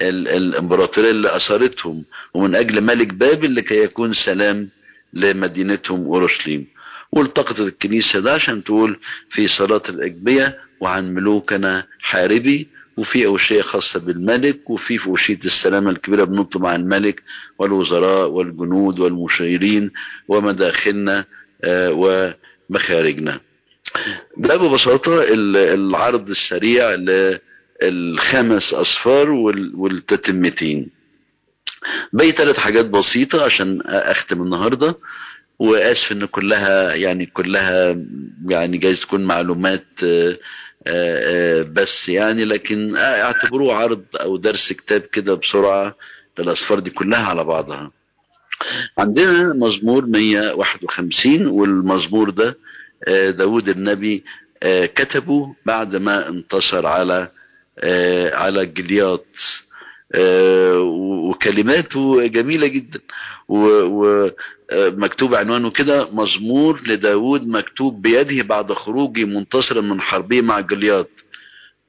الإمبراطورية اللي أثرتهم ومن أجل ملك بابل لكي يكون سلام لمدينتهم أورشليم. والتقطت الكنيسة ده عشان تقول في صلاة الأجبية وعن ملوكنا حاربي وفي أوشية خاصة بالملك وفي في أوشية السلامة الكبيرة بنطلب عن الملك والوزراء والجنود والمشيرين ومداخلنا آه ومخارجنا. ده ببساطة العرض السريع للخمس أصفار والتتمتين. باقي ثلاث حاجات بسيطة عشان أختم النهاردة. وآسف إن كلها يعني كلها يعني جايز تكون معلومات بس يعني لكن اعتبروه عرض أو درس كتاب كده بسرعة للأصفار دي كلها على بعضها. عندنا مزمور 151 والمزمور ده داود النبي كتبه بعد ما انتصر على على جليات وكلماته جميلة جدا. ومكتوب عنوانه كده مزمور لداود مكتوب بيده بعد خروجه منتصرا من حربه مع جليات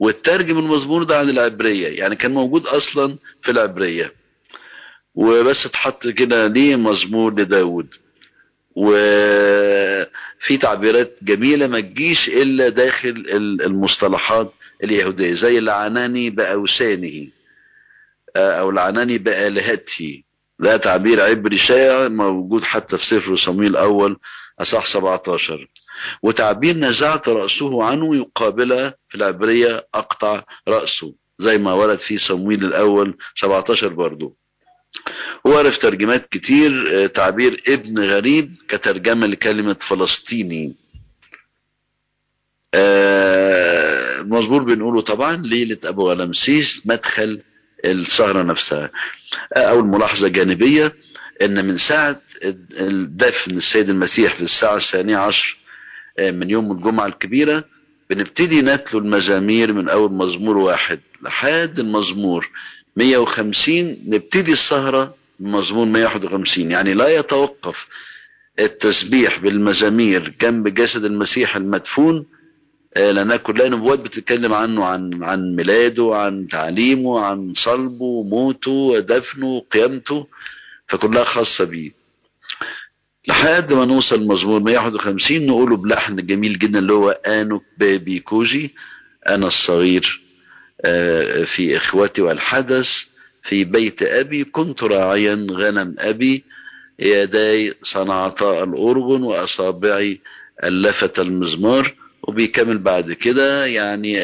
والترجم المزمور ده عن العبرية يعني كان موجود أصلا في العبرية. وبس اتحط كده ليه مزمور لداود وفي تعبيرات جميلة ما تجيش إلا داخل المصطلحات اليهودية زي لعناني بأوسانه أو لعناني بآلهته. ده تعبير عبري شائع موجود حتى في سفر صمويل الأول أصح 17 وتعبير نزعت رأسه عنه يقابلها في العبرية أقطع رأسه زي ما ورد في صمويل الأول 17 برضه ورد في ترجمات كتير تعبير ابن غريب كترجمة لكلمة فلسطيني. المزمور بنقوله طبعا ليلة أبو غلمسيس مدخل السهرة نفسها. أول ملاحظة جانبية أن من ساعة دفن السيد المسيح في الساعة الثانية عشر من يوم الجمعة الكبيرة بنبتدي نتلو المزامير من أول مزمور واحد لحد المزمور 150 نبتدي السهرة بمزمور 151 يعني لا يتوقف التسبيح بالمزامير جنب جسد المسيح المدفون لأنها كلها نبوات بتتكلم عنه عن عن ميلاده عن تعليمه عن صلبه وموته ودفنه وقيامته فكلها خاصة بيه. لحد ما نوصل المزمور 151 نقوله بلحن جميل جدا اللي هو آنك بابي كوجي أنا الصغير في إخوتي والحدث في بيت أبي كنت راعيا غنم أبي يداي صنعتا الأرغن وأصابعي ألفت المزمار. وبيكمل بعد كده. يعني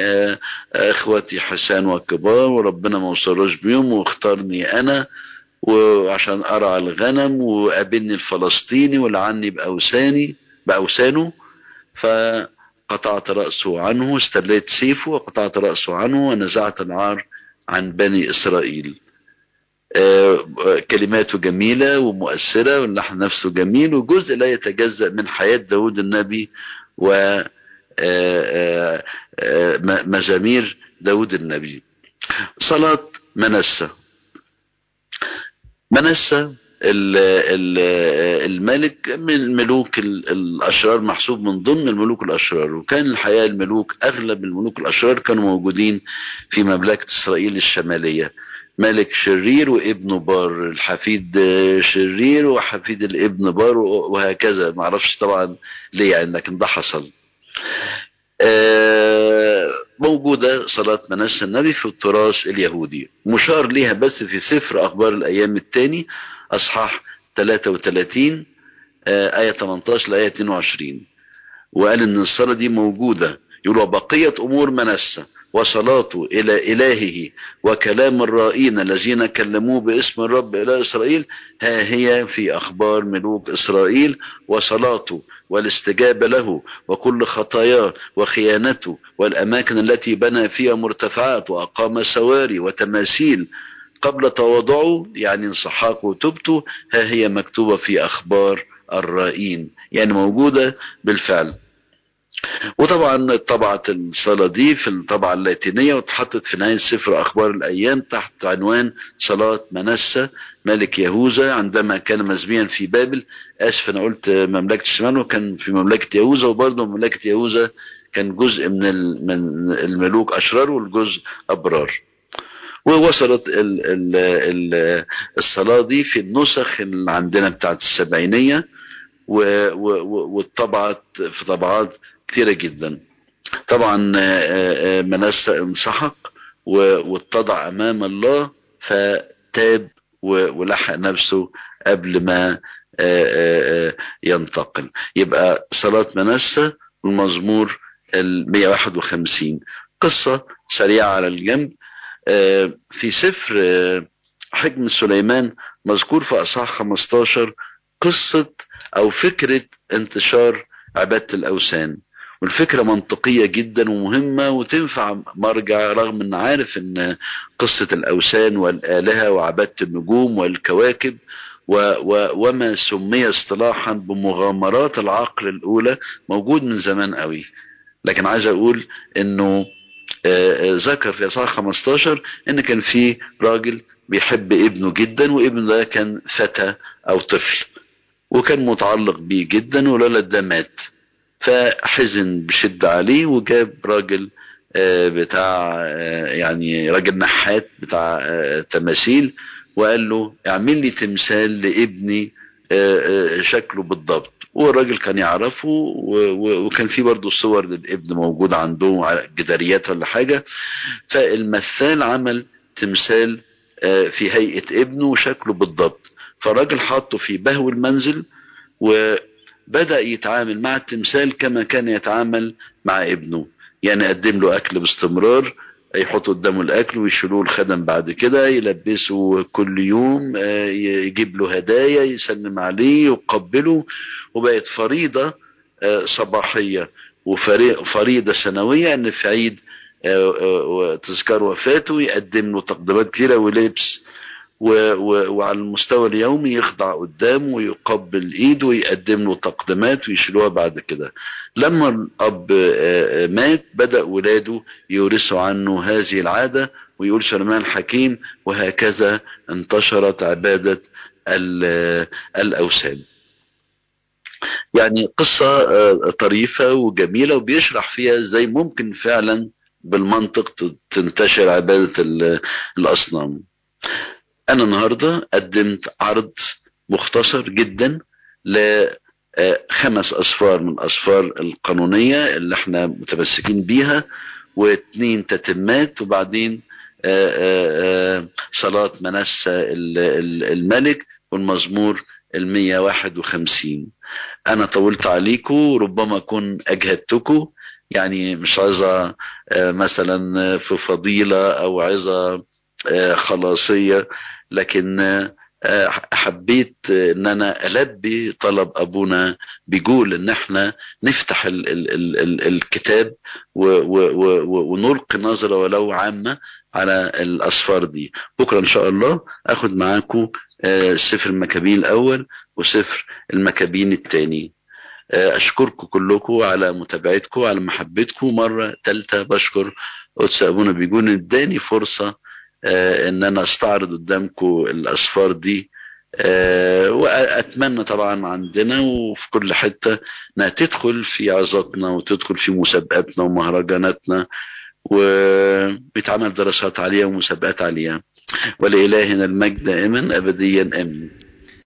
إخواتي حسان وكبار وربنا ما وصلوش بيهم واختارني أنا وعشان ارعى الغنم وقابلني الفلسطيني ولعني باوساني باوسانه فقطعت رأسه عنه استليت سيفه وقطعت رأسه عنه ونزعت العار عن بني إسرائيل. كلماته جميلة ومؤثرة واللحن نفسه جميل وجزء لا يتجزأ من حياة داود النبي و مزامير داود النبي. صلاة منسة. منسة الملك من ملوك الأشرار محسوب من ضمن الملوك الأشرار. وكان الحقيقة الملوك أغلب الملوك الأشرار كانوا موجودين في مملكة إسرائيل الشمالية. ملك شرير وابنه بار الحفيد شرير وحفيد الابن بار وهكذا. معرفش طبعا ليه يعني لكن ده حصل. موجودة صلاة منسى النبي في التراث اليهودي. مشار ليها بس في سفر أخبار الأيام الثاني أصحاح 33 آية 18 لآية 22 وقال إن الصلاة دي موجودة. يقول بقية أمور منسى وصلاته إلى إلهه وكلام الرائين الذين كلموه باسم الرب إلى إسرائيل ها هي في أخبار ملوك إسرائيل وصلاته والاستجابة له وكل خطاياه وخيانته والأماكن التي بنى فيها مرتفعات وأقام سواري وتماثيل قبل تواضعه يعني انسحاقه وتوبته ها هي مكتوبة في أخبار الرائين يعني موجودة بالفعل. وطبعا طبعت الصلاة دي في الطبعة اللاتينية واتحطت في نهاية سفر أخبار الأيام تحت عنوان صلاة منسى ملك يهوذا عندما كان مسبيا في بابل آسف أنا قلت مملكة الشمال وكان في مملكة يهوذا وبرضه مملكة يهوذا كان جزء من الملوك أشرار والجزء أبرار. ووصلت ال ال ال الصلاة دي في النسخ اللي عندنا بتاعت السبعينية واتطبعت في طبعات كثيرة جدا. طبعا منسى انسحق واتضع أمام الله فتاب ولحق نفسه قبل ما ينتقل. يبقى صلاة منسى والمزمور ال 151 قصة سريعة على الجنب. في سفر حكم سليمان مذكور في أصحاح 15 قصة أو فكرة انتشار عبادة الأوثان. والفكرة منطقية جدا ومهمة وتنفع مرجع رغم ان عارف إن قصة الأوثان والآلهة وعبادة النجوم والكواكب و و وما سمي اصطلاحا بمغامرات العقل الأولى موجود من زمان قوي. لكن عايز أقول إنه ذكر في إصحاح 15 إن كان في راجل بيحب ابنه جدا وابنه ده كان فتى أو طفل وكان متعلق بيه جدا والولد ده مات. فحزن بشدة عليه وجاب راجل بتاع يعني راجل نحات بتاع تماثيل وقال له اعمل لي تمثال لابني شكله بالضبط. والراجل كان يعرفه وكان في برضه صور للابن موجود عنده على جداريات ولا حاجة. فالمثال عمل تمثال في هيئة ابنه وشكله بالضبط. فالراجل حاطه في بهو المنزل وبدأ يتعامل مع التمثال كما كان يتعامل مع ابنه. يعني قدم له أكل باستمرار يحط قدامه الأكل ويشيلوه الخدم بعد كده يلبسه كل يوم يجيب له هدايا يسلم عليه يقبله. وبقت فريضة صباحية وفريضة سنوية أن في عيد وتذكار وفاته يقدم له تقديمات كتيرة ولبس و و وعلى المستوى اليومي يخضع قدامه ويقبل إيده ويقدم له تقديمات ويشيلوها بعد كده. لما الأب مات بدأ ولاده يورثوا عنه هذه العادة ويقول سليمان الحكيم وهكذا انتشرت عبادة الأوثان. يعني قصة طريفة وجميلة وبيشرح فيها إزاي ممكن فعلا بالمنطق تنتشر عبادة الأصنام. أنا النهاردة قدمت عرض مختصر جدا لخمس أصفار من الأصفار القانونية اللي إحنا متمسكين بيها واثنين تتمات وبعدين صلاة منسى الملك والمزمور واحد وخمسين. أنا طولت عليكم ربما أكون أجهدتكم يعني مش عايزة مثلا في فضيلة أو عايزة خلاصية. لكن حبيت إن أنا ألبي طلب أبونا بيقول إن إحنا نفتح ال ال ال ال الكتاب و و و ونلقي نظرة ولو عامة على الأسفار دي. بكرة إن شاء الله اخد معاكم سفر المكابين الأول وسفر المكابين الثاني أشكركم كلكم على متابعتكم على محبتكم. مرة ثالثه بشكر قدس أبونا بيقول إداني فرصة إن أنا أستعرض قدامكم الأسفار دي. وأتمنى طبعا عندنا وفي كل حتة إنها تدخل في عظاتنا وتدخل في مسابقاتنا ومهرجاناتنا. وبيتعمل دراسات عليها ومسابقات عليها ولإلهنا المجد دائما أبديا آمين.